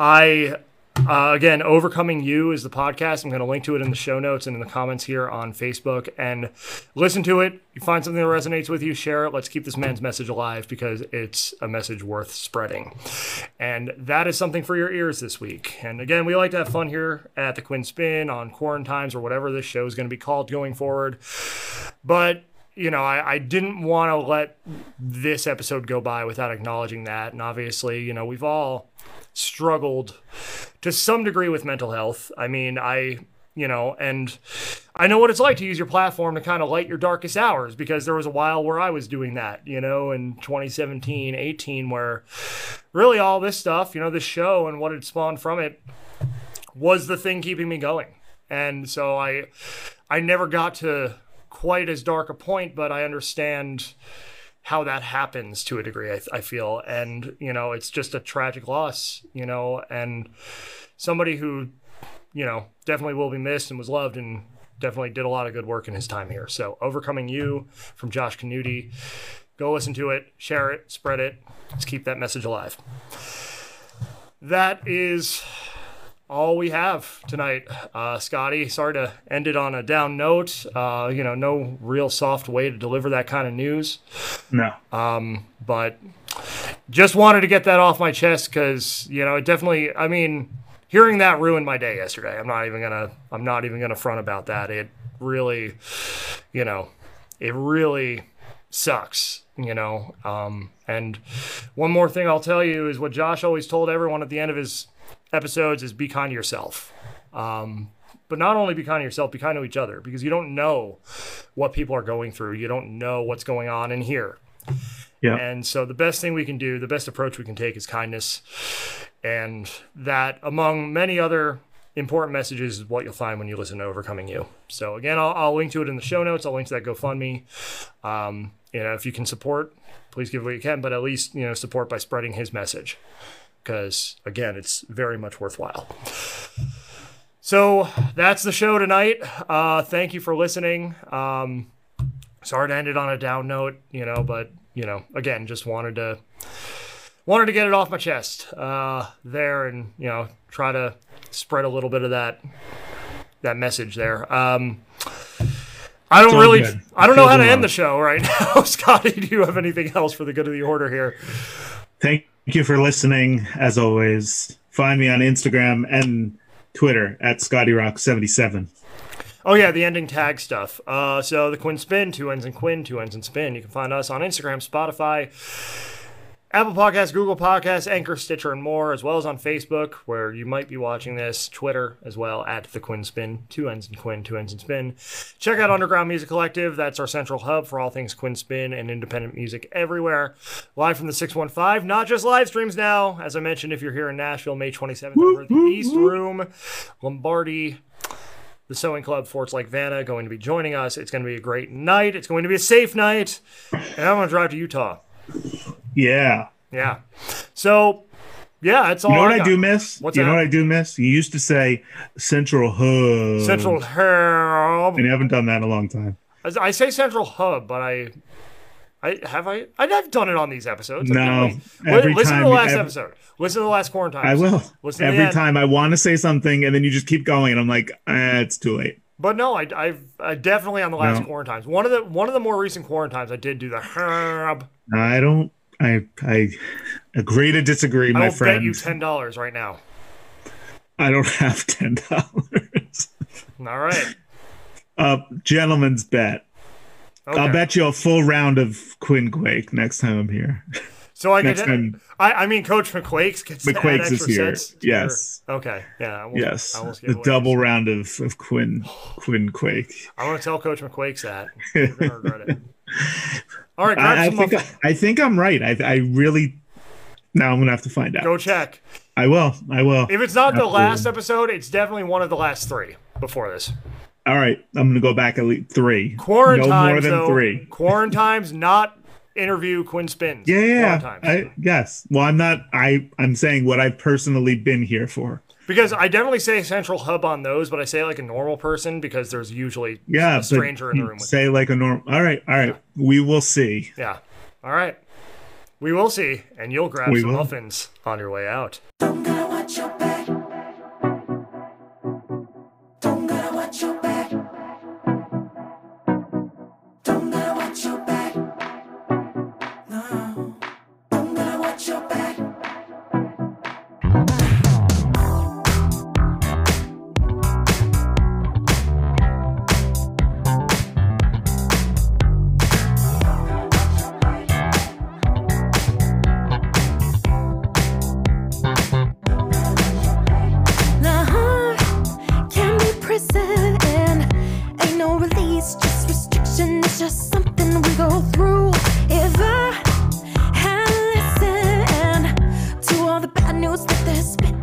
I Uh, again, Overcoming You is the podcast. I'm going to link to it in the show notes and in the comments here on Facebook. And listen to it. You find something that resonates with you, share it. Let's keep this man's message alive because it's a message worth spreading. And that is something for your ears this week. And again, we like to have fun here at the Quinn Spinn on Quarantimes or whatever this show is going to be called going forward. But you know, I, I didn't want to let this episode go by without acknowledging that. And obviously, you know, we've all struggled to some degree with mental health. I mean, I, you know, and I know what it's like to use your platform to kind of light your darkest hours because there was a while where I was doing that, you know, in 2017, 18, where really all this stuff, you know, this show and what had spawned from it was the thing keeping me going. And so I, I never got to quite as dark a point, but I understand how that happens to a degree, I, I, feel. And, you know, it's just a tragic loss, you know, and somebody who, you know, definitely will be missed and was loved and definitely did a lot of good work in his time here. So, Overcoming You from Josh Knutti. Go listen to it, share it, spread it. Let's keep that message alive. That is all we have tonight. Uh, Scotty, sorry to end it on a down note. Uh, you know, no real soft way to deliver that kind of news. No. Um, but just wanted to get that off my chest because you know it definitely. I mean, hearing that ruined my day yesterday. I'm not even gonna. I'm not even gonna front about that. It really, you know, it really sucks. You know. Um, and one more thing I'll tell you is what Josh always told everyone at the end of his episodes is be kind to yourself. Um, but not only be kind to yourself, be kind to each other because you don't know what people are going through. You don't know what's going on in here. Yeah. And so the best thing we can do, the best approach we can take is kindness. And that, among many other important messages, is what you'll find when you listen to Overcoming You. So again, I'll, I'll link to it in the show notes. I'll link to that GoFundMe. Um, you know, if you can support, please give what you can, but at least, you know, support by spreading his message because again, it's very much worthwhile. So that's the show tonight. Uh, thank you for listening. Um, sorry to end it on a down note, you know, but you know, again, just wanted to wanted to get it off my chest uh, there, and you know, try to spread a little bit of that that message there. Um, I don't really, good. I don't know how to end the show right now. Scotty, do you have anything else for the good of the order here? Thank Thank you for listening. As always, find me on Instagram and Twitter at ScottyRock77. Oh yeah, the ending tag stuff. Uh, so the Quinn Spinn, two ends and Quinn, two ends and Spin. You can find us on Instagram, Spotify, Apple Podcasts, Google Podcasts, Anchor, Stitcher, and more, as well as on Facebook, where you might be watching this, Twitter as well, at the Quinn Spinn, two ends and Quinn, two ends and Spin. Check out Underground Music Collective. That's our central hub for all things Quinn Spinn and independent music everywhere. Live from the 615, not just live streams now. As I mentioned, if you're here in Nashville, May 27th, over at the East Room, Lombardi, the Sewing Club, Forts like Vanna, going to be joining us. It's going to be a great night. It's going to be a safe night. And I'm going to drive to Utah. Yeah. Yeah. So, yeah, that's all. You know I what got. I do miss? What's you know what I do miss? You used to say Central Hub. Central Hub. And you haven't done that in a long time. I say Central Hub, but I, I have I I've done it on these episodes. No, every listen to the last every- episode. Listen to the last quarantine. I will. Listen Every time I want to say something and then you just keep going and I'm like, eh, it's too late. But no, I, I've I definitely on the last No. quarantines. One of the one of the more recent quarantines, I did do the herb. I don't. I I agree to disagree, my friend. I will bet you ten dollars right now. I don't have ten dollars. All right. uh, gentleman's bet. Okay. I'll bet you a full round of Quinn Quake next time I'm here. So I next get. time- I, I mean, Coach McQuakes gets McQuakes is here. Yes. Okay. Yeah. Yes, I the double round of of Quinn Quinn Quake. I want to tell Coach McQuakes that. You're gonna regret it. All right, I, I think. I think I'm right. I I really. Now I'm gonna have to find out. Go check. I will. I will. If it's not the last episode, it's definitely one of the last three before this. All right, I'm gonna go back at least three. Quarantimes, no more than though. three. Quarantines, not interview Quinn Spinns. Yeah, yeah, yeah. I, yes. Well, I'm not. I I'm saying what I've personally been here for. Because I definitely say central hub on those, but I say like a normal person because there's usually Yeah, a stranger in the room with Say like a normal. All right, all right. We will see. Yeah. All right. We will see, and you'll grab We some will. muffins on your way out. just something we go through. If I had listened to all the bad news that there's been.